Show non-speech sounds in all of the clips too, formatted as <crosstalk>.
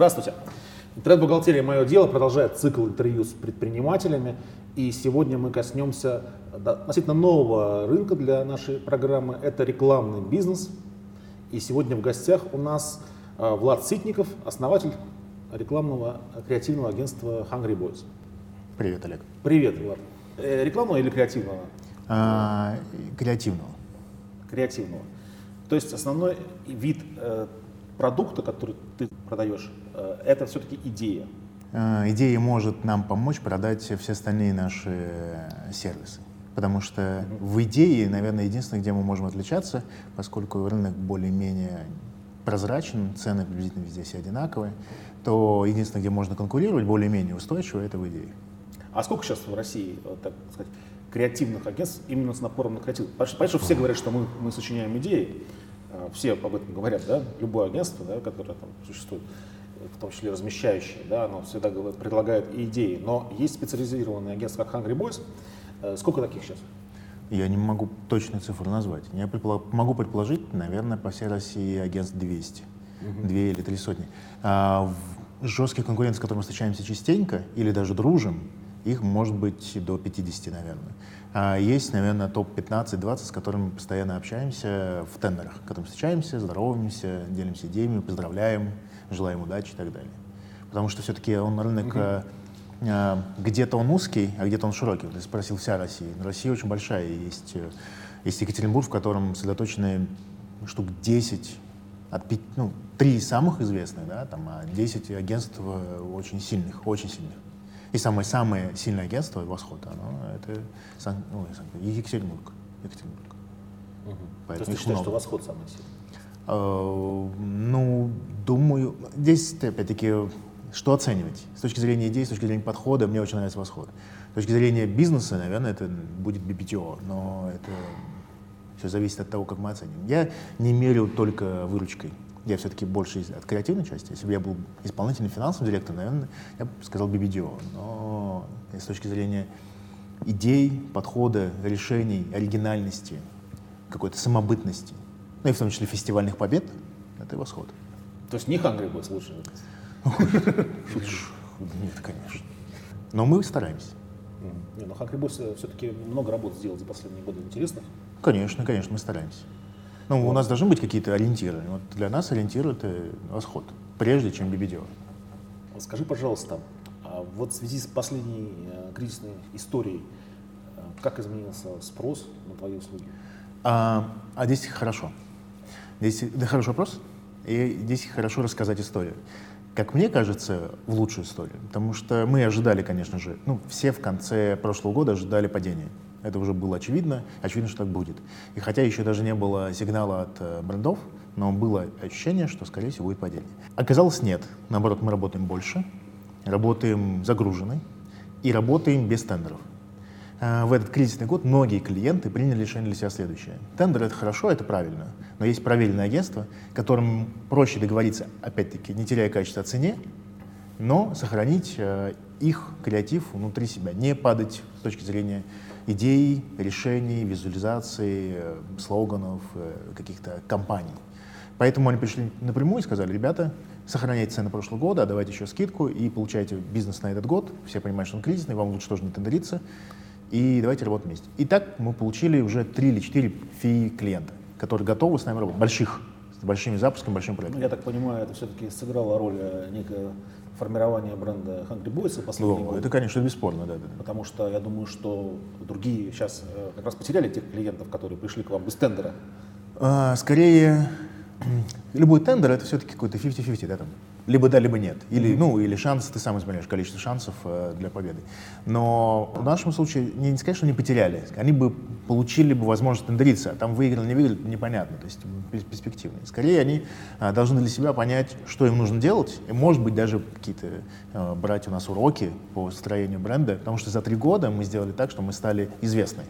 Здравствуйте. Интернет-бухгалтерия «Мое дело» продолжает цикл интервью с предпринимателями. И сегодня мы коснемся относительно нового рынка для нашей программы. Это рекламный бизнес. И сегодня в гостях у нас э, Влад Ситников, основатель рекламного креативного агентства Hungry Boys. Привет, Олег. Привет, Влад. Э, рекламного или креативного? А, креативного. Креативного. То есть основной вид э, продукта, который ты продаешь, это все-таки идея. Э, идея может нам помочь продать все остальные наши сервисы. Потому что mm-hmm. в идее, наверное, единственное, где мы можем отличаться, поскольку рынок более-менее прозрачен, цены приблизительно везде все одинаковые, то единственное, где можно конкурировать более-менее устойчиво, это в идее. А сколько сейчас в России, так сказать, креативных агентств именно с напором на креатив? Понятно, что все говорят, что мы, мы сочиняем идеи, все об этом говорят, да, любое агентство, да, которое там существует, в том числе размещающее, да, оно всегда предлагает идеи, но есть специализированные агентства, как Hungry Boys. Э, сколько таких сейчас? Я не могу точную цифру назвать. Я предполаг, могу предположить, наверное, по всей России агентств 200, угу. две или три сотни. А в жестких конкурентов, с которыми мы встречаемся частенько или даже дружим, их может быть до 50, наверное. А есть, наверное, топ-15-20, с которыми мы постоянно общаемся в тендерах, которым встречаемся, здороваемся, делимся идеями, поздравляем, желаем удачи и так далее. Потому что все-таки он рынок mm-hmm. а, где-то он узкий, а где-то он широкий. Ты спросил вся Россия. Но Россия очень большая. Есть, э, есть Екатеринбург, в котором сосредоточены штук 10 от 5, ну, три самых известных, да, там, а 10 агентств э, очень сильных, очень сильных. И самое-самое сильное агентство «Восход», оно это Сан, ну, Екатеринбург. Екатеринбург. Угу. Поэтому То есть ты считаешь, что «Восход» самый сильный? Uh, ну, думаю, здесь, опять-таки, что оценивать? С точки зрения идей, с точки зрения подхода, мне очень нравится «Восход». С точки зрения бизнеса, наверное, это будет BPTO, но это все зависит от того, как мы оценим. Я не мерю только выручкой я все-таки больше от креативной части. Если бы я был исполнительным финансовым директором, наверное, я бы сказал BBDO. Но с точки зрения идей, подхода, решений, оригинальности, какой-то самобытности, ну и в том числе фестивальных побед, это восход. То есть не Hungry Boys лучше? Нет, конечно. Но мы стараемся. Не, но Hungry Boys все-таки много работ сделал за последние годы интересных. Конечно, конечно, мы стараемся. Ну, у нас должны быть какие-то ориентиры. Вот для нас ориентир — это восход, прежде чем BBDO. Скажи, пожалуйста, а вот в связи с последней э, кризисной историей, э, как изменился спрос на твои услуги? А, а здесь хорошо. Здесь да, хороший вопрос. И здесь хорошо рассказать историю. Как мне кажется, в лучшую историю. Потому что мы ожидали, конечно же, ну, все в конце прошлого года ожидали падения. Это уже было очевидно, очевидно, что так будет. И хотя еще даже не было сигнала от э, брендов, но было ощущение, что, скорее всего, будет падение. Оказалось, нет. Наоборот, мы работаем больше, работаем загруженной и работаем без тендеров. Э, в этот кризисный год многие клиенты приняли решение для себя следующее. Тендер — это хорошо, это правильно, но есть проверенное агентство, которым проще договориться, опять-таки, не теряя качество цене, но сохранить э, их креатив внутри себя, не падать с точки зрения идей, решений, визуализации, э, слоганов, каких-то компаний. Поэтому они пришли напрямую и сказали, ребята, сохраняйте цены прошлого года, а давайте еще скидку и получайте бизнес на этот год. Все понимают, что он кризисный, вам лучше тоже не тендериться. И давайте работать вместе. И так мы получили уже три или четыре фи клиента, которые готовы с нами работать, больших, с большими запусками, большим проектом. Ну, я так понимаю, это все-таки сыграло роль э, некая формирования бренда Hungry Boys последние годы. Это, конечно, бесспорно, да, да. Потому что я думаю, что другие сейчас э, как раз потеряли тех клиентов, которые пришли к вам без тендера. А, скорее, любой тендер это все-таки какой-то 50-50, да, там, либо да, либо нет. Или, ну, или шанс, ты сам измеряешь количество шансов э, для победы. Но в нашем случае, не, не сказать, что они потеряли, они бы получили бы возможность тендериться, а там выиграли, не выиграли, непонятно, то есть перспективные. Скорее, они э, должны для себя понять, что им нужно делать, и, может быть, даже какие-то э, брать у нас уроки по строению бренда, потому что за три года мы сделали так, что мы стали известны.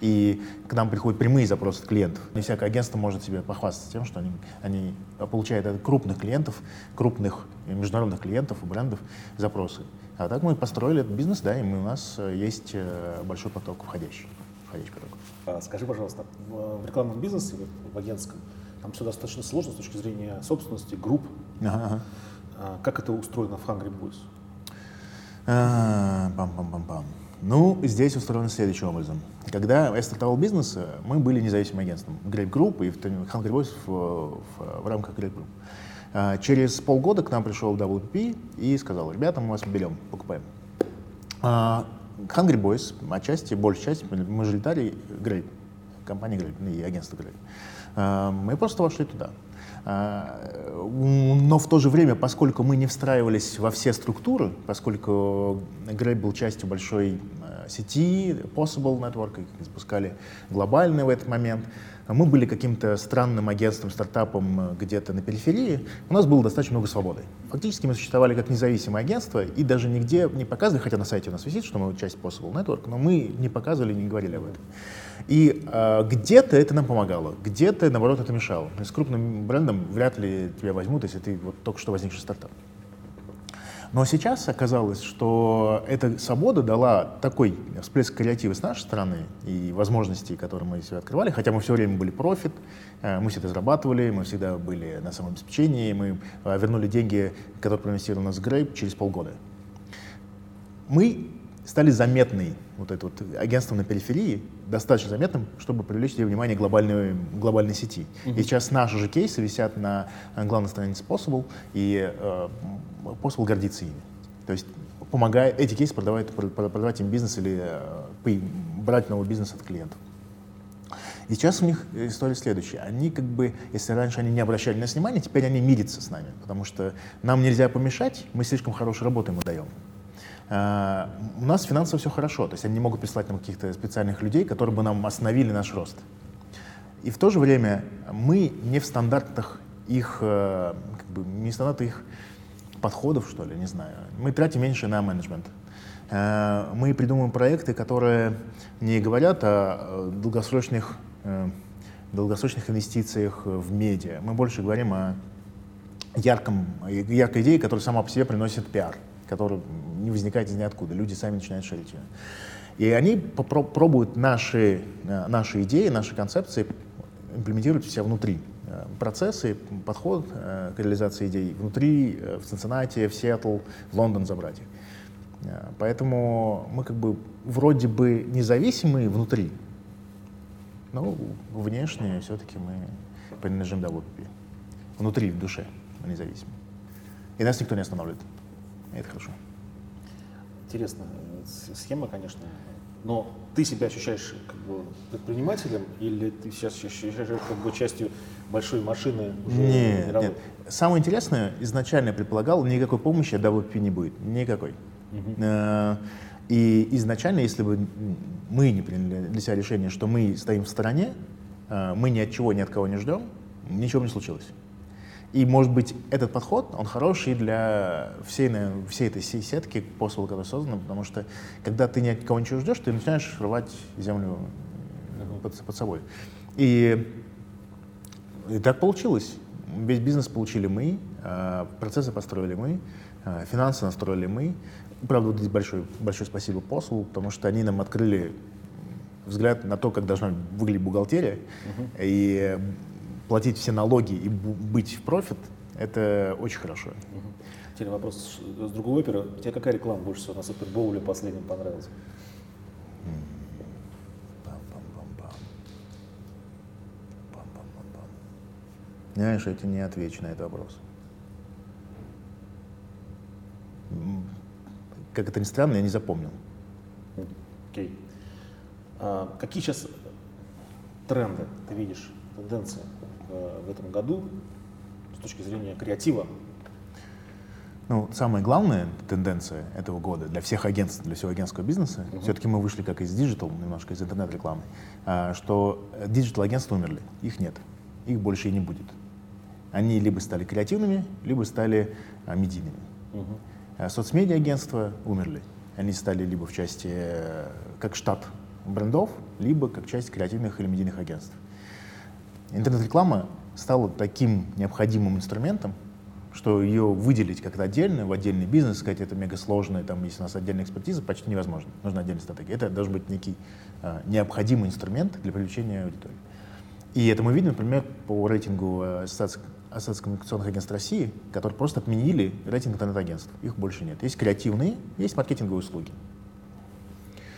И к нам приходят прямые запросы от клиентов. Не всякое агентство может себе похвастаться тем, что они, они получают от крупных клиентов, крупных международных клиентов и брендов запросы. А так мы построили этот бизнес, да, и мы, у нас э, есть э, большой поток входящий. входящий поток. А скажи, пожалуйста, в рекламном бизнесе, в агентском, там все достаточно сложно с точки зрения собственности, групп. Ага. А как это устроено в Hungry Boys? А, Пам-пам-пам-пам. Ну, здесь устроено следующим образом. Когда я стартовал бизнес, мы были независимым агентством. Grape Group и Hungry Boys в, в, в рамках Grape Group. А, через полгода к нам пришел WPP и сказал, ребята, мы вас берем, покупаем. А, Hungry Boys, отчасти, большая часть, мажоритарий Grape, компания Grape и агентство Grape. А, мы просто вошли туда. Но в то же время, поскольку мы не встраивались во все структуры, поскольку Grape был частью большой сети Possible Network, запускали глобальный в этот момент, мы были каким-то странным агентством, стартапом э, где-то на периферии, у нас было достаточно много свободы. Фактически мы существовали как независимое агентство и даже нигде не показывали, хотя на сайте у нас висит, что мы часть Possible Network, но мы не показывали, не говорили об этом. И э, где-то это нам помогало, где-то, наоборот, это мешало. С крупным брендом вряд ли тебя возьмут, если ты вот только что возникший стартап. Но сейчас оказалось, что эта свобода дала такой всплеск креатива с нашей стороны и возможностей, которые мы себе открывали, хотя мы все время были профит, э, мы всегда зарабатывали, мы всегда были на самообеспечении, мы э, вернули деньги, которые проинвестировали у нас Грейп через полгода. Мы стали заметной, вот это вот агентство на периферии, достаточно заметным, чтобы привлечь внимание глобальной, глобальной сети. Mm-hmm. И сейчас наши же кейсы висят на главной странице Possible, и э, Possible гордится ими. То есть помогая, эти кейсы продавать, продавать им бизнес или э, брать новый бизнес от клиентов. И сейчас у них история следующая. Они как бы, если раньше они не обращали на нас внимания, теперь они мирятся с нами, потому что нам нельзя помешать, мы слишком хорошую работу им даем. Uh, у нас финансово все хорошо, то есть они не могут прислать нам каких-то специальных людей, которые бы нам остановили наш рост. И в то же время мы не в стандартах их, uh, как бы, не стандартах их подходов, что ли, не знаю. Мы тратим меньше на менеджмент. Uh, мы придумываем проекты, которые не говорят о долгосрочных, долгосрочных инвестициях в медиа. Мы больше говорим о ярком, яркой идее, которая сама по себе приносит пиар который не возникает из ниоткуда. Люди сами начинают шарить ее. И они пробуют наши, э, наши идеи, наши концепции имплементировать у себя внутри. Э, процессы, подход э, к реализации идей внутри, в Цинциннати, в Сиэтл, в Лондон забрать их. Поэтому мы как бы вроде бы независимые внутри, но внешне все-таки мы принадлежим WPP. Внутри, в душе мы независимы. И нас никто не останавливает. Это хорошо. Интересная схема, конечно. Но ты себя ощущаешь как бы предпринимателем или ты сейчас ощущаешь как бы частью большой машины? Уже нет, нет. Самое интересное, изначально я предполагал, никакой помощи от WP не будет. Никакой. Угу. И изначально, если бы мы не приняли для себя решение, что мы стоим в стороне, э, мы ни от чего, ни от кого не ждем, ничего бы не случилось. И, может быть, этот подход, он хороший для всей, всей этой сетки посыл, который создан, потому что, когда ты ни от кого ничего ждешь, ты начинаешь рвать землю под, под собой. И, и так получилось. Весь бизнес получили мы, а, процессы построили мы, а, финансы настроили мы. Правда, вот здесь большое, большое спасибо послу, потому что они нам открыли взгляд на то, как должна выглядеть бухгалтерия. Uh-huh. И платить все налоги и быть в профит, это очень хорошо. Теперь вопрос с другой оперы. Тебе какая реклама больше всего на Супербоуле последнем понравилась? Знаешь, я тебе не отвечу на этот вопрос. Как это ни странно, я не запомнил. Окей. Okay. А, какие сейчас тренды ты видишь, тенденции? Э, в этом году с точки зрения креатива? Ну, самая главная тенденция этого года для всех агентств, для всего агентского бизнеса, uh-huh. все-таки мы вышли как из digital, немножко из интернет-рекламы, а, что digital-агентства умерли, их нет, их больше и не будет. Они либо стали креативными, либо стали а, медийными. Uh-huh. Соцмедиа-агентства умерли. Они стали либо в части э, как штат брендов, либо как часть креативных или медийных агентств. Интернет-реклама стала таким необходимым инструментом, что ее выделить как-то отдельно, в отдельный бизнес, сказать, это мега сложно, там, если у нас отдельная экспертиза, почти невозможно. Нужна отдельная стратегия. Это должен быть некий э, необходимый инструмент для привлечения аудитории. И это мы видим, например, по рейтингу Ассоциации Ассоциация коммуникационных агентств России, которые просто отменили рейтинг интернет-агентств. Их больше нет. Есть креативные, есть маркетинговые услуги.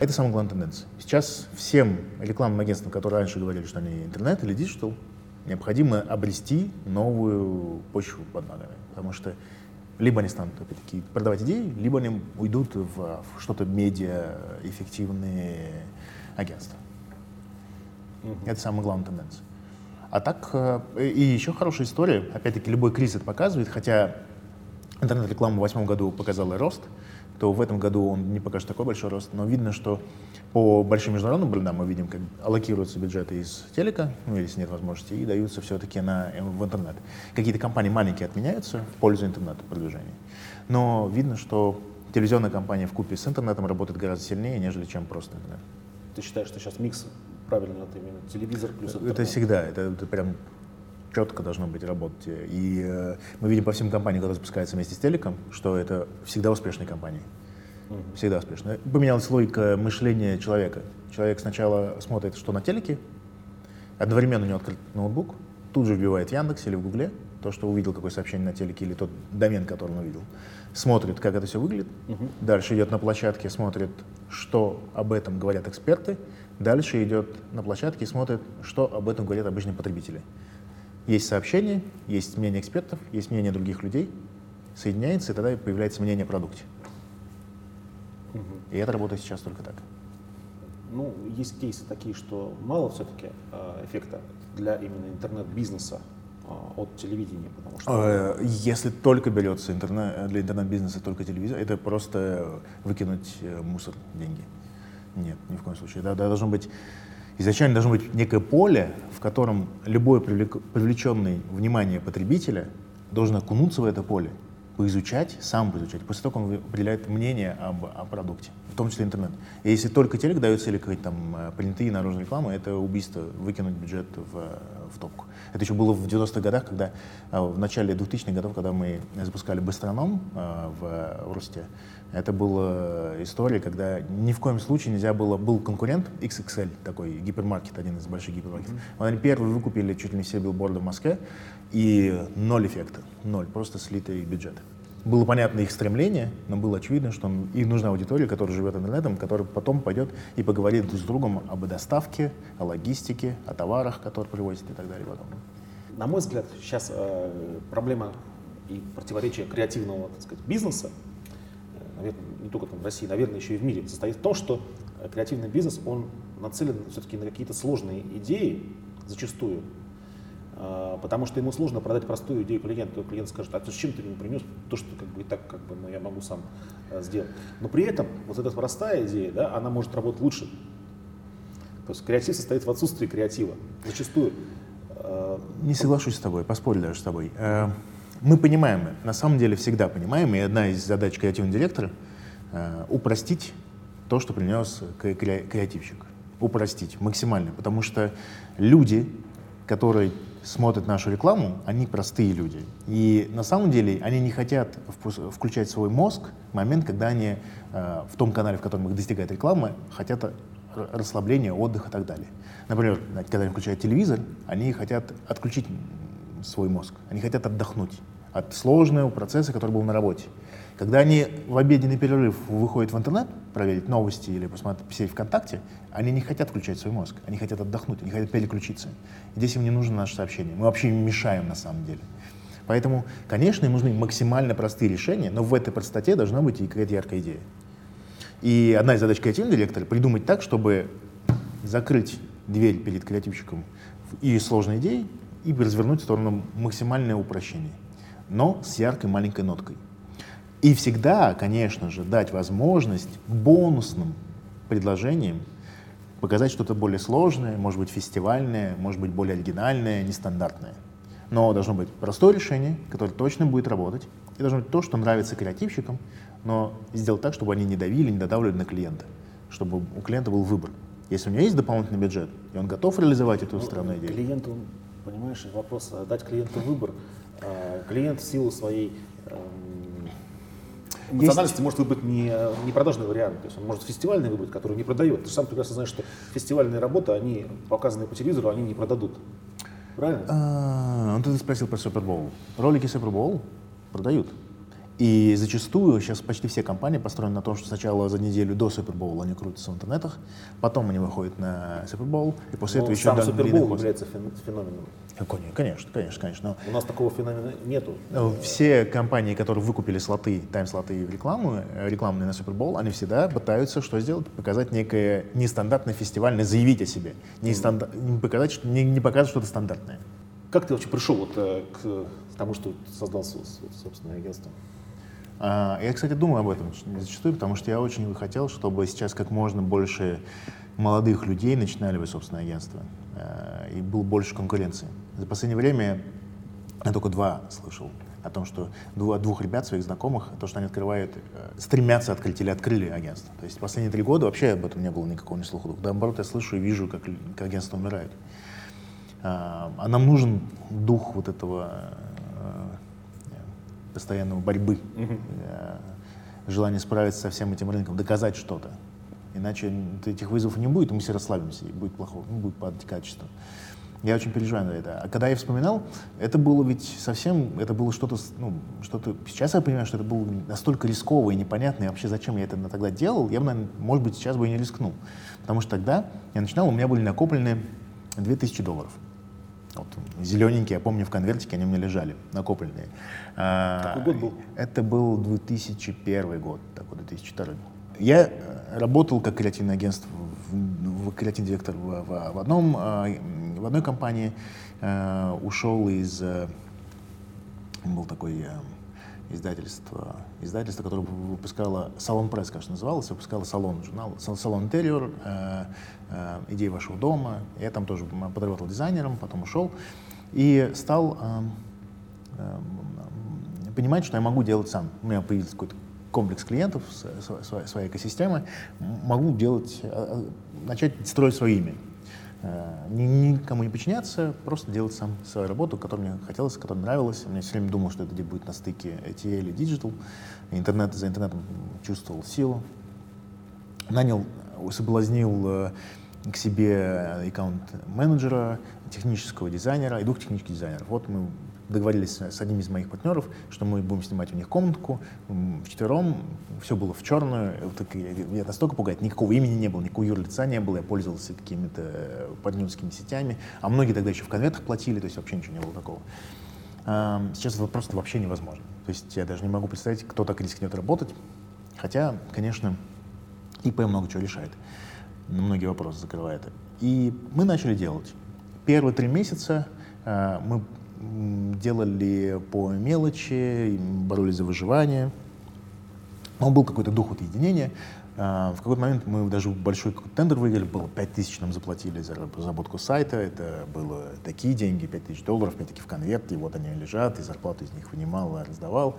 Это самая главная тенденция. Сейчас всем рекламным агентствам, которые раньше говорили, что они интернет или digital, необходимо обрести новую почву под ногами. Потому что либо они станут опять-таки продавать идеи, либо они уйдут в, в что-то медиа эффективные агентства. Угу. Это самая главная тенденция. А так, э, и еще хорошая история, опять-таки любой кризис это показывает, хотя интернет-реклама в 2008 году показала рост, то в этом году он не покажет такой большой рост, но видно, что по большим международным брендам мы видим, как аллокируются бюджеты из телека, ну, если нет возможности, и даются все-таки на, э, в интернет. Какие-то компании маленькие отменяются в пользу интернет-продвижения. Но видно, что телевизионная компания в купе с интернетом работает гораздо сильнее, нежели чем просто интернет. Ты считаешь, что сейчас микс правильно, это именно телевизор плюс интернет? Это всегда, это, это прям четко должно быть работать. И э, мы видим по всем компаниям, которые запускаются вместе с телеком, что это всегда успешные компании. Всегда успешно. Поменялась логика мышления человека. Человек сначала смотрит, что на телеке, одновременно у него открыт ноутбук, тут же вбивает в Яндекс или в Гугле то, что увидел, какое сообщение на телеке, или тот домен, который он увидел. Смотрит, как это все выглядит. Угу. Дальше идет на площадке, смотрит, что об этом говорят эксперты. Дальше идет на площадке и смотрит, что об этом говорят обычные потребители. Есть сообщения, есть мнение экспертов, есть мнение других людей, соединяется, и тогда появляется мнение о продукте. Угу. И это работает сейчас только так. Ну, есть кейсы такие, что мало все-таки э, эффекта для именно интернет-бизнеса э, от телевидения, потому что... Э, если только берется интернет, для интернет-бизнеса только телевизор, это просто выкинуть мусор, деньги. Нет, ни в коем случае. Да, должно быть изначально должно быть некое поле, в котором любой привлеченный внимание потребителя должен окунуться в это поле поизучать, сам поизучать. После того, как он определяет мнение об, о продукте, том числе интернет. И если только телек дается или какие-то там э, принты и наружная реклама, это убийство, выкинуть бюджет в, в топку. Это еще было в 90-х годах, когда э, в начале 2000-х годов, когда мы запускали Быстроном э, в, в Русте, это была история, когда ни в коем случае нельзя было... Был конкурент XXL, такой гипермаркет, один из больших гипермаркетов. Mm-hmm. Они первые выкупили чуть ли не все билборды в Москве, и ноль эффекта, ноль, просто слитый бюджет. Было понятно их стремление, но было очевидно, что им нужна аудитория, которая живет интернетом, которая потом пойдет и поговорит друг с другом об доставке, о логистике, о товарах, которые привозят и так далее. Потом. На мой взгляд, сейчас э, проблема и противоречие креативного так сказать, бизнеса, э, наверное, не только там в России, наверное, еще и в мире, состоит в том, что э, креативный бизнес, он нацелен все-таки на какие-то сложные идеи, зачастую, потому что ему сложно продать простую идею клиенту. Клиент скажет, а зачем ты мне принес то, что как бы и так как бы ну, я могу сам э, сделать. Но при этом вот эта простая идея, да, она может работать лучше. То есть креатив состоит в отсутствии креатива. Зачастую. Э, Не соглашусь с тобой, поспорю даже с тобой. Э, мы понимаем, на самом деле всегда понимаем, и одна из задач креативного директора — упростить то, что принес креативщик. Упростить максимально, потому что люди, которые смотрят нашу рекламу, они простые люди. И на самом деле они не хотят включать свой мозг в момент, когда они э, в том канале, в котором их достигает реклама, хотят расслабления, отдыха и так далее. Например, когда они включают телевизор, они хотят отключить свой мозг, они хотят отдохнуть от сложного процесса, который был на работе. Когда они в обеденный перерыв выходят в интернет, проверить новости или посмотреть посидеть ВКонтакте, они не хотят включать свой мозг, они хотят отдохнуть, они хотят переключиться. Здесь им не нужно наше сообщение. Мы вообще им мешаем на самом деле. Поэтому, конечно, им нужны максимально простые решения, но в этой простоте должна быть и какая-то яркая идея. И одна из задач креативного директора — придумать так, чтобы закрыть дверь перед креативщиком и сложной идеей, и развернуть в сторону максимальное упрощение, но с яркой маленькой ноткой. И всегда, конечно же, дать возможность бонусным предложениям показать что-то более сложное, может быть фестивальное, может быть более оригинальное, нестандартное. Но должно быть простое решение, которое точно будет работать, и должно быть то, что нравится креативщикам, но сделать так, чтобы они не давили, не додавливали на клиента, чтобы у клиента был выбор. Если у него есть дополнительный бюджет, и он готов реализовать эту ну, странную идею. Клиенту, понимаешь, вопрос, дать клиенту выбор. А, клиент в силу своей эмоциональности есть... может выбрать не, не продажный вариант. То есть он может фестивальный выбрать, который не продает. Ты сам прекрасно знаешь, что фестивальные работы, они показанные по телевизору, они не продадут. правильно? А, ну, ты спросил про Супербоул. Ролики Супербоул продают. И зачастую сейчас почти все компании построены на том, что сначала за неделю до Супербоула они крутятся в интернетах, потом они выходят на Супербоул, и после Но этого еще сам пост. является фен- феноменом. Ну, Конечно, конечно, конечно, конечно. У нас такого феномена нету. Но все компании, которые выкупили слоты, тайм-слоты в рекламу, э, рекламные на Супербол, они всегда пытаются что сделать? Показать некое нестандартное фестивальное, заявить о себе. Не, стандар- показать, что- не, не показывать что-то стандартное. Как ты вообще пришел вот, э, к тому, что создал со- со- собственное агентство? А, Я, кстати, думаю об этом зачастую, потому что я очень бы хотел, чтобы сейчас как можно больше молодых людей начинали бы собственное агентство, э, и было больше конкуренции. За последнее время я только два слышал о том, что от двух ребят, своих знакомых, то, что они открывают, э, стремятся открыть или открыли агентство. То есть последние три года вообще об этом не было никакого ни слуха. Наоборот, я слышу и вижу, как, как агентства умирают. А а нам нужен дух вот этого постоянного борьбы, э, желание справиться со всем этим рынком, доказать что-то. Иначе этих вызовов не будет, и мы все расслабимся, и будет плохо, ну, будет падать качество. Я очень переживаю на это. А когда я вспоминал, это было ведь совсем, это было что-то, ну, что-то, сейчас я понимаю, что это было настолько рисково и непонятно, и вообще зачем я это тогда делал, я бы, наверное, может быть, сейчас бы и не рискнул. Потому что тогда я начинал, у меня были накоплены 2000 долларов. Вот, зелененькие, я помню, в конвертике они у меня лежали, накопленные. А, Какой год был? Это был 2001 год, такой 2002. Я э, работал как креативное агентство, в, в- креативный директор в, в- в одном, э, в одной компании, э, ушел из, был такой издательство, издательство, которое выпускало, Салон Пресс, кажется, называлось, выпускало салон, журнал, Сал- Салон Интерьер, э, э, идеи вашего дома. Я там тоже подработал дизайнером, потом ушел и стал эм, эм, понимать, что я могу делать сам. У меня появился какой-то комплекс клиентов, своя, своя экосистема, могу делать, э, э, начать строить свое имя. Э, ни- Никому не подчиняться, просто делать сам свою работу, которую мне хотелось, которая нравилась. Я все время думал, что это где будет на стыке ATL и Digital. Интернет, за интернетом чувствовал силу. Нанял, соблазнил э, к себе аккаунт-менеджера, технического дизайнера и двух технических дизайнеров. Вот мы договорились с одним из моих партнеров, что мы будем снимать у них комнатку вчетвером. Все было в черную. Вот я- настолько пугает. Никакого имени не было, никакого юрлица не было. Я пользовался какими-то э, партнерскими сетями. А многие тогда еще в конвертах платили, то есть вообще ничего не было такого. Сейчас это просто вообще невозможно. То есть я даже не могу представить, кто так рискнет работать. Хотя, конечно, ИП много чего решает. Многие вопросы закрывает. И мы начали делать. Первые три месяца э, мы делали по мелочи, боролись за выживание. Но был какой-то дух вот единения. А, В какой-то момент мы даже большой тендер выиграли, было 5 тысяч нам заплатили за разработку сайта, это было такие деньги, 5 тысяч долларов, опять-таки в конверте, и вот они лежат, и зарплату из них вынимал, и раздавал,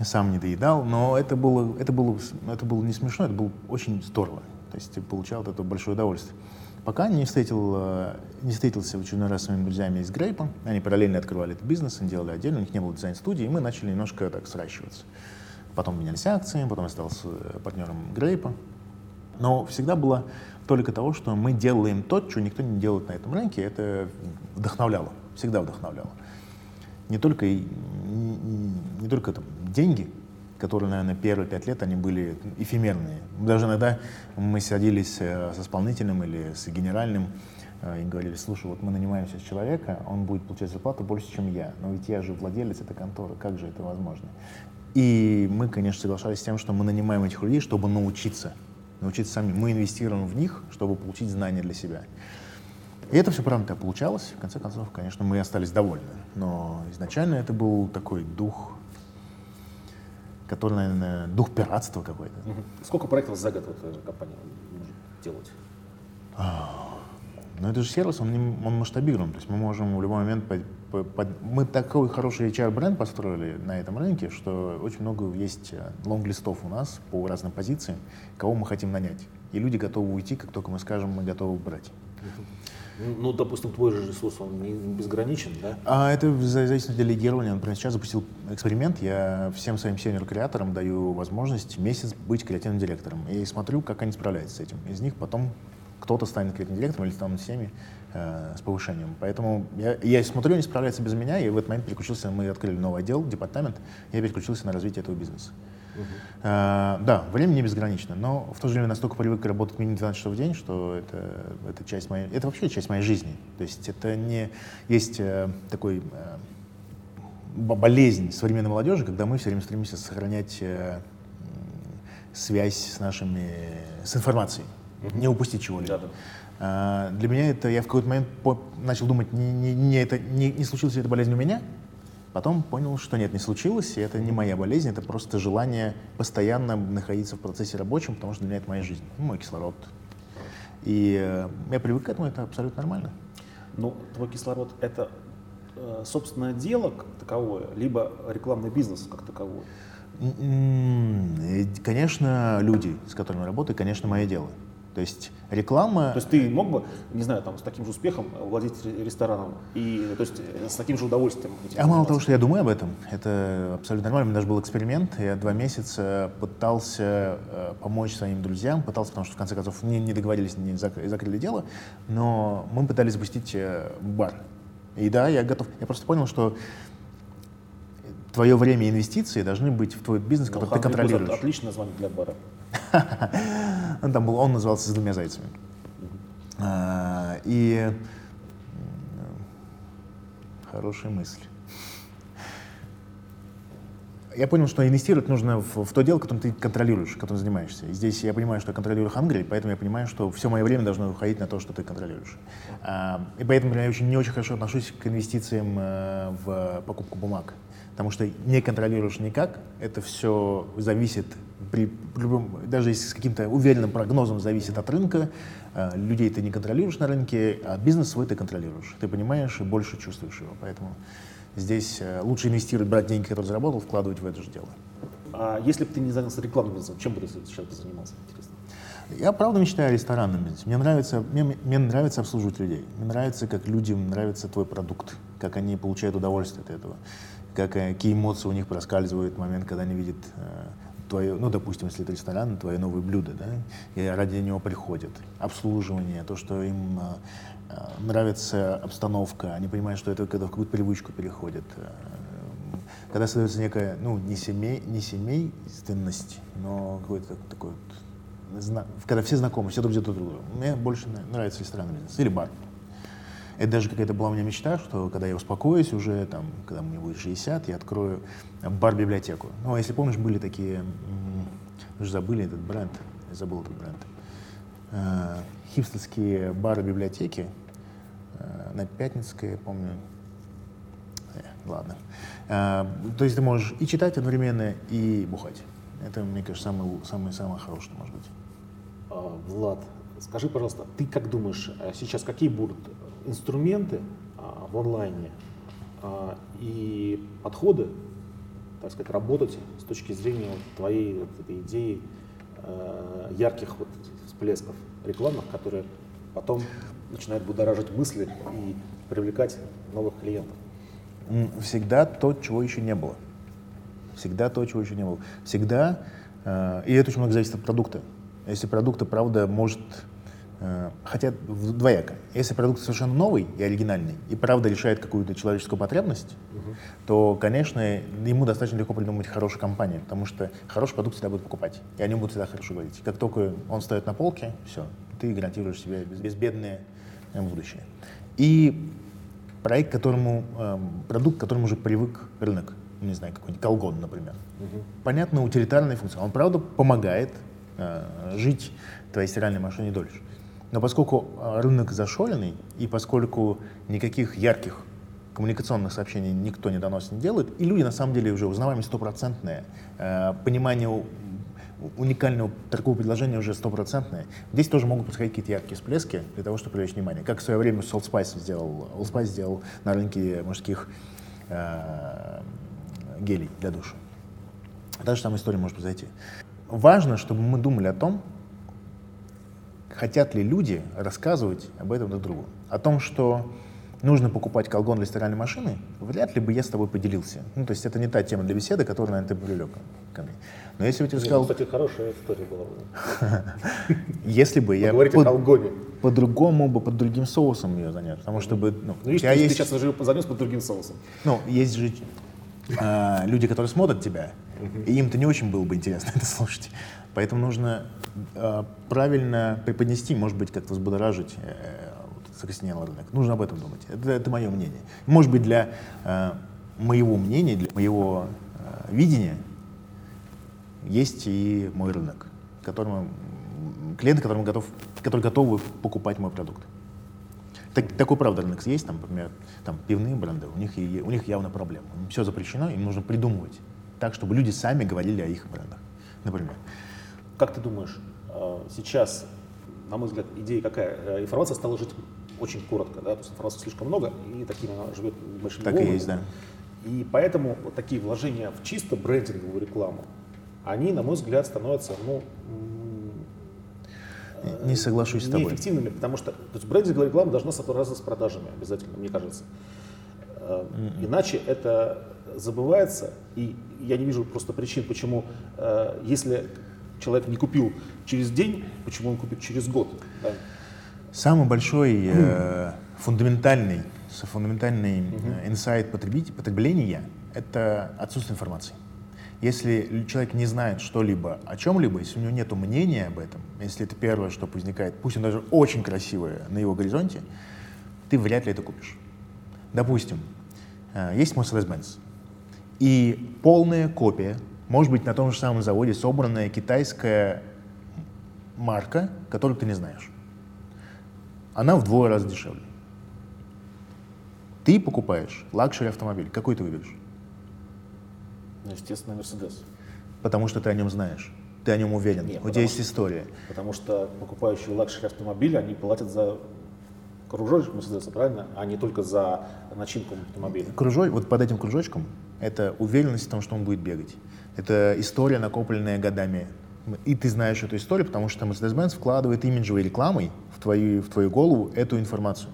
сам не доедал, но это было, это было, это было не смешно, это было очень здорово, то есть получал от этого большое удовольствие. Пока не, встретил, э, не встретился в очередной раз с своими друзьями из Грейпа, они параллельно открывали этот бизнес, они делали отдельно, у них не было дизайн-студии, и мы начали немножко так сращиваться. Потом менялись акциями, потом я стал э, партнером Грейпа. Но всегда было только того, что мы делаем то, что никто не делает на этом рынке, это вдохновляло, всегда вдохновляло. Не только, не только там, деньги, которые, наверное, первые пять лет, они были эфемерные. Даже иногда мы садились э, с исполнителем или с генеральным э, и говорили, слушай, вот мы нанимаем сейчас человека, он будет получать зарплату больше, чем я, но ведь я же владелец этой конторы, как же это возможно? И мы, конечно, соглашались с тем, что мы нанимаем этих людей, чтобы научиться, научиться сами. Мы инвестируем в них, чтобы получить знания для себя. И это все правда получалось. В конце концов, конечно, мы остались довольны. Но изначально это был такой дух, который, наверное, дух пиратства какой-то. Сколько проектов за год вот э, компания может делать? Но это же сервис, он, не- он масштабируем. То есть мы можем в любой момент... по- по- под- мы такой хороший HR-бренд построили на этом рынке, что очень много есть э, лонг-листов у нас по разным позициям, кого мы хотим нанять. И люди готовы уйти, как только мы скажем, мы готовы брать. Ну, Ну, допустим, твой же ресурс, он не безграничен, да? А это зависит от делегирования. Например, сейчас запустил эксперимент. Я всем своим сеньор-креаторам даю возможность месяц быть креативным директором. И смотрю, как они справляются с этим. Из них потом кто-то станет креативным директором или станут всеми э, с повышением. Поэтому я, я смотрю, они справляются без меня, и в этот момент переключился, мы открыли новый отдел, департамент, я переключился на развитие этого бизнеса. Uh-huh. А, да, время не безгранично, но в то же время настолько привык работать минимум 12 часов в день, что это, это часть моей, это вообще часть моей жизни. То есть это не есть э, такой э, болезнь современной молодежи, когда мы все время стремимся сохранять э, связь с нашими, с информацией, uh-huh. не упустить чего-либо. Да-да. А, для меня это, я в какой-то момент по, начал думать, не, не, не, это, не, не случилась эта болезнь у меня, Потом понял, что нет, не случилось, и это не моя болезнь, это просто желание постоянно находиться в процессе рабочем, потому что для меня это моя жизнь, ну, мой кислород. И э, я привык к этому, это абсолютно нормально. Ну, твой кислород — это э, собственное дело как таковое, либо рекламный бизнес как таковой? Конечно, люди, с которыми работаю, конечно, мое дело. То есть реклама... То есть ты мог бы, не знаю, там, с таким же успехом владеть рестораном и то есть, с таким же удовольствием? А мало того, что я думаю об этом, это абсолютно нормально. У меня даже был эксперимент. Я два месяца пытался э, помочь своим друзьям, пытался, потому что в конце концов не, не договорились, не закрыли, закрыли дело, но мы пытались запустить э, бар. И да, я готов. Я просто понял, что твое время и инвестиции должны быть в твой бизнес, который ты контролируешь. Отличное название для бара. <laughs> Он там был, он назывался «С двумя зайцами». А, и хорошая мысль. Я понял, что инвестировать нужно в, в то дело, которым ты контролируешь, которым занимаешься. И здесь я понимаю, что я контролирую Хангри, поэтому я понимаю, что все мое время должно уходить на то, что ты контролируешь. А, и поэтому я очень, не очень хорошо отношусь к инвестициям э, в покупку бумаг. Потому что не контролируешь никак, это все зависит при любом, даже если с каким-то уверенным прогнозом зависит от рынка, э, людей ты не контролируешь на рынке, а бизнес свой ты контролируешь. Ты понимаешь и больше чувствуешь его. Поэтому здесь э, лучше инвестировать, брать деньги, которые заработал, вкладывать в это же дело. А если бы ты не занялся рекламным бизнесом, чем бы ты сейчас занимался? Интересно. Я правда мечтаю о ресторанном бизнесе. Мне нравится, мне, мне нравится обслуживать людей. Мне нравится, как людям нравится твой продукт, как они получают удовольствие от этого, как, э, какие эмоции у них проскальзывают в момент, когда они видят твое, ну, допустим, если это ресторан, твое новое блюдо, да, и ради него приходят. Обслуживание, то, что им э, нравится обстановка, они понимают, что это когда в какую-то привычку переходит. Э, когда создается некая, ну, не, семей, не семейственность, но какой-то такой вот, когда все знакомы, все друг друга друг другу. Мне больше нравится ресторанный бизнес или бар. Это даже какая-то была у меня мечта, что когда я успокоюсь уже, там, когда мне будет 60, я открою бар-библиотеку. Ну, а если помнишь, были такие, вы же забыли этот бренд, я забыл этот бренд, э, хипстерские бары-библиотеки э, на Пятницкой, помню, э, ладно. Э, то есть ты можешь и читать одновременно, и бухать. Это, мне кажется, самое, самое, самое хорошее, может быть. А, Влад, скажи, пожалуйста, ты как думаешь, сейчас какие будут инструменты а, в онлайне а, и подходы, так сказать, работать с точки зрения твоей вот этой идеи а, ярких вот всплесков рекламных, которые потом начинают будоражить мысли и привлекать новых клиентов? Всегда то, чего еще не было. Всегда то, чего еще не было. Всегда, и это очень много зависит от продукта. Если продукт, правда, может Э, хотя двояко. Если продукт совершенно новый и оригинальный, и правда решает какую-то человеческую потребность, угу. то, конечно, ему достаточно легко придумать хорошую компанию, потому что хороший продукт всегда будут покупать, и о нем будут всегда хорошо говорить. Как только он стоит на полке, все, ты гарантируешь себе безбедное э, будущее. И проект, которому, э, продукт, к которому уже привык рынок, не знаю, какой-нибудь колгон, например. Угу. Понятно, утилитарная функция. Он, правда, помогает жить твоей стиральной машине дольше. Но поскольку а, рынок зашоренный, и поскольку никаких ярких коммуникационных сообщений никто не доносит, не делает, и люди на самом деле уже узнаваемость стопроцентная, э, понимание уникального торгового предложения уже стопроцентное. Здесь тоже могут происходить какие-то яркие всплески для того, чтобы привлечь внимание. Как в свое время Old Spice сделал, Old Spice сделал на рынке мужских э, гелей для душа. Та же самая история может произойти. Важно, чтобы мы думали о том, хотят ли люди рассказывать об этом друг другу. О том, что нужно покупать колгон для стиральной машины, вряд ли бы я с тобой поделился. Ну, то есть это не та тема для беседы, которую, наверное, ты привлек ко мне. Но если бы тебе сказал... кстати, хорошая история была бы. <laughs> Если бы я... Говорите о колгоне. по-другому бы, под другим соусом ее занять. Потому что бы, ну, Ну, видишь, ты, ты сейчас уже занес под другим соусом. ну, есть же а, люди, которые смотрят тебя, и им-то не очень было бы интересно <laughs> это слушать. Поэтому нужно а, правильно преподнести, может быть, как-то взбудоражить э, рынок. Нужно об этом думать. Это, это мое мнение. Может быть, для а, моего мнения, для моего а, видения есть и мой рынок, которому, клиенты, которым готов, которые готовы покупать мой продукт. Так- такой, правда, рынок есть, там, например, там, пивные бренды, у них, у них явно проблема. Все запрещено, им нужно придумывать так, чтобы люди сами говорили о их брендах, например. Как ты думаешь, э, сейчас, на мой взгляд, идея какая? Э, Информация стала жить очень коротко, да, то есть информации слишком много, и таким она живет большими Так и волнами. есть, да. И поэтому вот такие вложения в чисто брендинговую рекламу, они, на мой взгляд, становятся, ну, Не соглашусь с тобой. неэффективными, потому что то есть брендинговая реклама должна сопровождаться с продажами обязательно, мне кажется. Э, Иначе это забывается, и я не вижу просто причин, почему, если человек не купил через день, почему он купит через год. да? Самый большой э, фундаментальный, фундаментальный э, инсайт потребления — это отсутствие информации. Если человек не знает что-либо о чем-либо, если у него нет мнения об этом, если это первое, что возникает, пусть он даже очень красивое на его горизонте, ты вряд ли это купишь. Допустим, э, есть Mercedes-Benz, и полная копия, может быть, на том же самом заводе собранная китайская марка, которую ты не знаешь она вдвое раз дешевле. Ты покупаешь luxury автомобиль. Какой ты выберешь? Ну, естественно, Мерседес. Потому что ты о нем знаешь. Ты о нем уверен. Нет, У тебя есть история. Потому что покупающие luxury автомобили, они платят за кружочек Мерседеса, правильно? А не только за начинку автомобиля. Кружок, вот под этим кружочком это уверенность в том, что он будет бегать. Это история, накопленная годами. И ты знаешь эту историю, потому что Mercedes-Benz вкладывает имиджевой рекламой в твою, в твою голову эту информацию.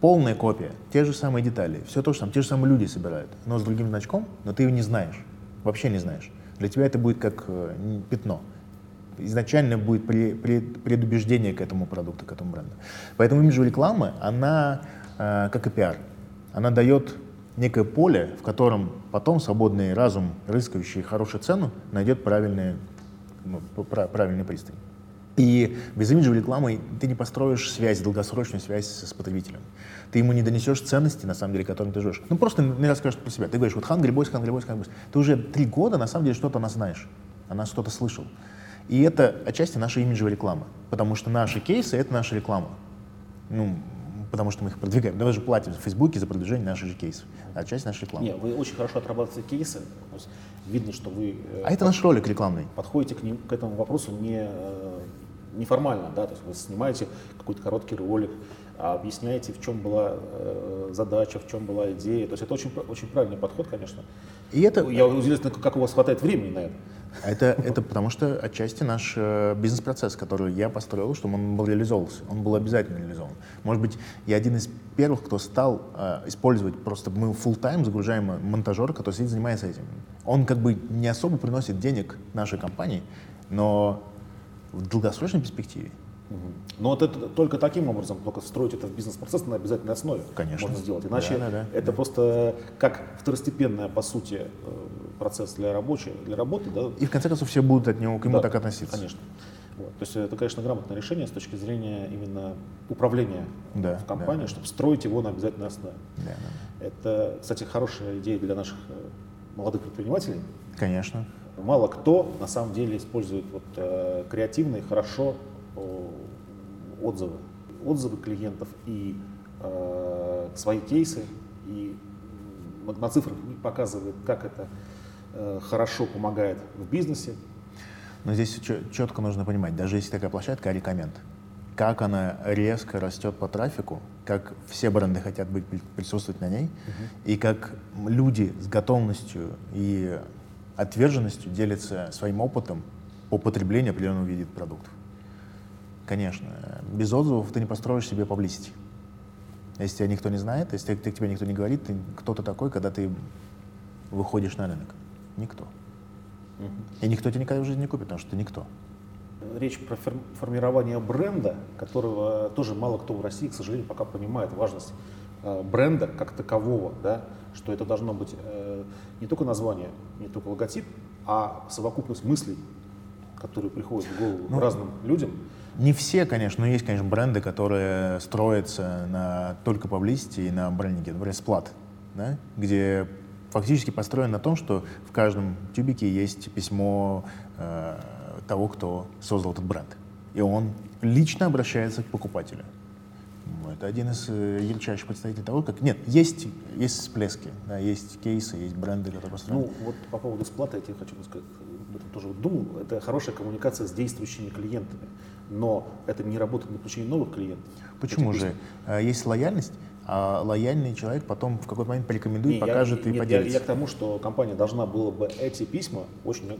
Полная копия, те же самые детали, все то же самое, те же самые люди собирают, но с другим значком, но ты его не знаешь, вообще не знаешь. Для тебя это будет как э, пятно. Изначально будет пре- пре- предубеждение к этому продукту, к этому бренду. Поэтому имиджевая реклама, она э, как и пиар. Она дает некое поле, в котором потом свободный разум, рыскающий хорошую цену, найдет правильный, ну, пра- правильный пристань. И без имиджевой рекламы ты не построишь связь, долгосрочную связь с, потребителем. Ты ему не донесешь ценности, на самом деле, которым ты живешь. Ну, просто не расскажешь про себя. Ты говоришь, вот Hungry Boys, Hungry Boys, Hungry Boys. Ты уже три года, на самом деле, что-то о нас знаешь. О нас что-то слышал. И это отчасти наша имиджевая реклама. Потому что наши кейсы — это наша реклама. Ну, потому что мы их продвигаем. Давай же платим в Фейсбуке за продвижение наших же кейсов. Отчасти наша реклама. Не, вы очень хорошо отрабатываете кейсы. То есть видно, что вы э, А это наш ролик рекламный. подходите к, ним, к этому вопросу не, э, неформально, да, то есть вы снимаете какой-то короткий ролик, а объясняете, в чем была э, задача, в чем была идея. То есть это очень, очень правильный подход, конечно. И это, Я удивляюсь, как у вас хватает времени на это. Это, это потому что отчасти наш э, бизнес-процесс, который я построил, чтобы он был реализовывался. Он был обязательно реализован. Может быть, я один из первых, кто стал э, использовать, просто мы full time загружаем монтажера, который сидит, занимается этим. Он как бы не особо приносит денег нашей компании, но в долгосрочной перспективе Но вот это только таким образом, только строить это в бизнес-процесс на обязательной основе Конечно. можно сделать. Иначе Да, да, да. это просто как второстепенная, по сути, э, процесс для рабочего, для работы, да, И в конце концов все будут от него, к нему Да, так относиться. Конечно. Вот. То есть это, конечно, грамотное решение с точки зрения именно управления Да, в компании, чтобы строить его на обязательной основе. Да, да. Это, кстати, хорошая идея для наших э, молодых предпринимателей. Конечно. Мало кто на самом деле использует вот, э, креативные, хорошо отзывы. Отзывы клиентов и э, свои кейсы, и на цифрах показывает, как это э, хорошо помогает в бизнесе, Но здесь четко нужно понимать, даже если такая площадка рекоменд, как она резко растет по трафику, как все бренды хотят быть при- присутствовать на ней, и как люди с готовностью и отверженностью делятся своим опытом по потреблению определенного вида продуктов. Конечно, без отзывов ты не построишь себе publicity. Если тебя никто не знает, если к тебе никто не говорит, ты кто ты такой, когда ты выходишь на рынок? Никто. И никто тебя никогда в жизни не купит, потому что ты никто. Речь про формирование бренда, которого тоже мало кто в России, к сожалению, пока понимает важность э, бренда как такового, да, что это должно быть э, не только название, не только логотип, а совокупность мыслей, которые приходят в голову ну, разным людям. Не все, конечно, но есть, конечно, бренды, которые строятся на, только publicity и на брендинге. Например, Splat, да, где фактически построен на том, что в каждом тюбике есть письмо э, того, кто создал этот бренд. И он лично обращается к покупателю. Это один из э, ярчайших представителей того, как... Нет, есть, есть всплески, да, есть кейсы, есть бренды, которые построены. Ну, вот по поводу сплата я тебе хочу сказать, об тоже думал. Это хорошая коммуникация с действующими клиентами, но это не работает на получение новых клиентов. Почему же? А, есть лояльность, а лояльный человек потом в какой-то момент порекомендует, не, покажет я, и нет, поделится. Я, я к тому, что компания должна была бы эти письма очень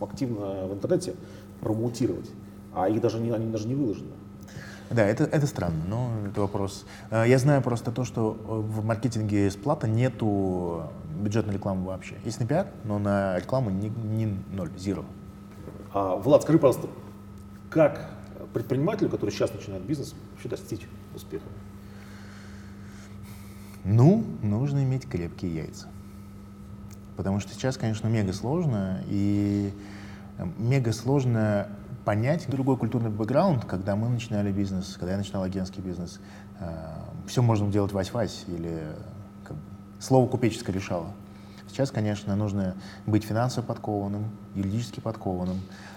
активно в интернете промоутировать, а их даже не, они даже не выложены. Да, это, это странно, но это вопрос. А, я знаю просто то, что в маркетинге с плата нету бюджетной рекламы вообще. Есть на пиар, но на рекламу не, не ноль, zero. А, Влад, скажи, пожалуйста, как предпринимателю, который сейчас начинает бизнес, вообще достичь успеха? Ну, нужно иметь крепкие яйца. Потому что сейчас, конечно, мега сложно, и э, мега сложно понять другой культурный бэкграунд, когда мы начинали бизнес, когда я начинал агентский бизнес. Э, все можно делать вась-вась или как, слово купеческое решало. Сейчас, конечно, нужно быть финансово подкованным, юридически подкованным, э,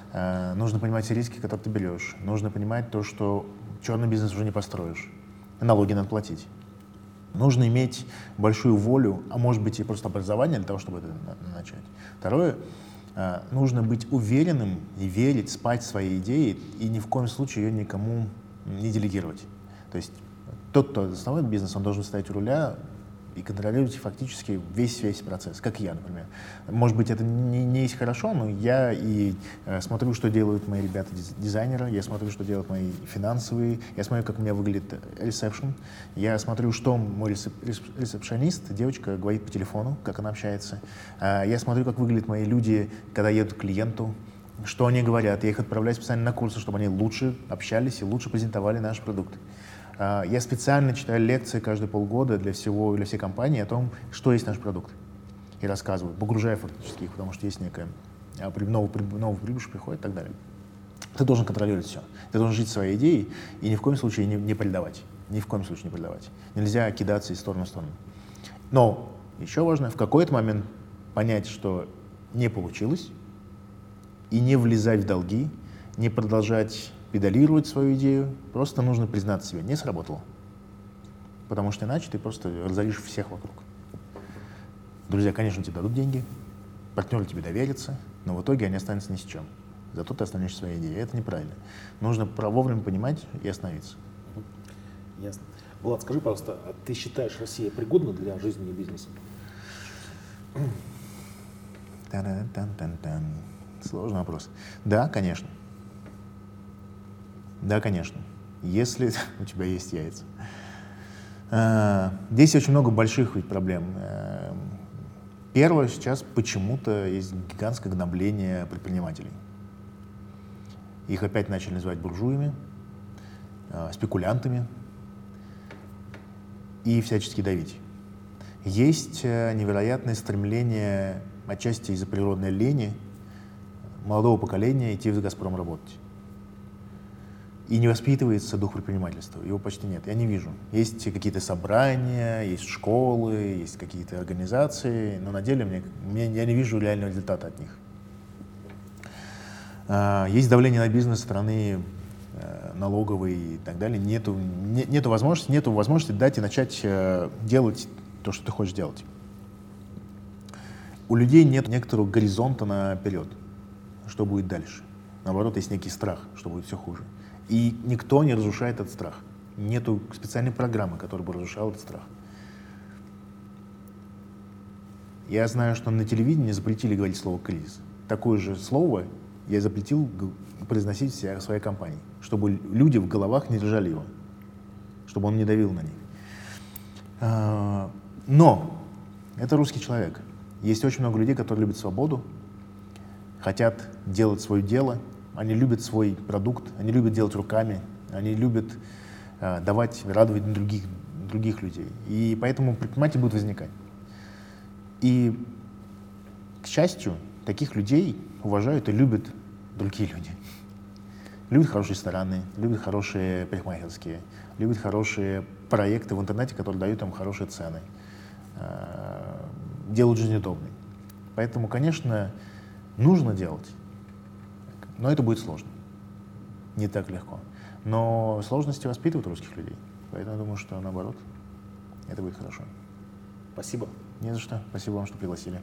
нужно понимать все риски, которые ты берешь, нужно понимать то, что черный бизнес уже не построишь, налоги надо платить. Нужно иметь большую волю, а может быть и просто образование для того, чтобы это начать. Второе, э, нужно быть уверенным и верить, спать в свои идеи и ни в коем случае ее никому не делегировать. То есть тот, кто основной бизнес, он должен стоять у руля, и контролируете фактически весь весь процесс, как я, например. Может быть, это не, не есть хорошо, но я и э, смотрю, что делают мои ребята дизайнеры, я смотрю, что делают мои финансовые, я смотрю, как у меня выглядит ресепшн, я смотрю, что мой ресеп, ресепшонист, девочка, говорит по телефону, как она общается, э, я смотрю, как выглядят мои люди, когда едут к клиенту, что они говорят, я их отправляю специально на курсы, чтобы они лучше общались и лучше презентовали наш продукт. А, я специально читаю лекции каждые полгода для всего, для всей компании о том, что есть наш продукт. И рассказываю, погружая фактически их, потому что есть некая новый, новый прибыль приходит и так далее. Ты должен контролировать все. Ты должен жить своей идеей и ни в коем случае не, не предавать. Ни в коем случае не предавать. Нельзя кидаться из стороны в сторону. Но еще важно в какой-то момент понять, что не получилось, и не влезать в долги, не продолжать педалировать свою идею, просто нужно признаться себе, не сработало. Потому что иначе ты просто разоришь всех вокруг. Друзья, конечно, тебе дадут деньги, партнеры тебе доверятся, но в итоге они останутся ни с чем. Зато ты останешься своей идеей. Это неправильно. Нужно вовремя понимать и остановиться. Ясно. Влад, скажи, пожалуйста, а ты считаешь Россия пригодна для жизни и бизнеса? Сложный вопрос. Да, конечно. Да, конечно. Если <laughs> у тебя есть яйца. А, здесь очень много больших проблем. Э, первое, сейчас почему-то есть гигантское гнобление предпринимателей. Их опять начали называть буржуями, э, спекулянтами и всячески давить. Есть э, невероятное стремление, отчасти из-за природной лени, молодого поколения идти в «Газпром» работать. И не воспитывается дух предпринимательства, его почти нет, я не вижу. Есть какие-то собрания, есть школы, есть какие-то организации, но на деле мне, мне, я не вижу реального результата от них. А, есть давление на бизнес страны, э, налоговый и так далее. Нету, не, нету, возможности, нету возможности дать и начать э, делать то, что ты хочешь делать. У людей нет некоторого горизонта наперед, что будет дальше. Наоборот, есть некий страх, что будет все хуже. И никто не разрушает этот страх. Нету специальной программы, которая бы разрушала этот страх. Я знаю, что на телевидении запретили говорить слово «кризис». Такое же слово я запретил произносить в своей компании, чтобы люди в головах не держали его, чтобы он не давил на них. А, но это русский человек. Есть очень много людей, которые любят свободу, хотят делать свое дело, они любят свой продукт, они любят делать руками, они любят э, давать, радовать других, других людей. И поэтому предприниматели будут возникать. И, к счастью, таких людей уважают и любят другие люди. Любят хорошие рестораны, любят хорошие парикмахерские, любят хорошие проекты в интернете, которые дают им хорошие цены, э, делают жизнь удобной. Поэтому, конечно, нужно делать, но это будет сложно. Не так легко. Но сложности воспитывают русских людей. Поэтому я думаю, что наоборот, это будет хорошо. Спасибо. Не за что. Спасибо вам, что пригласили.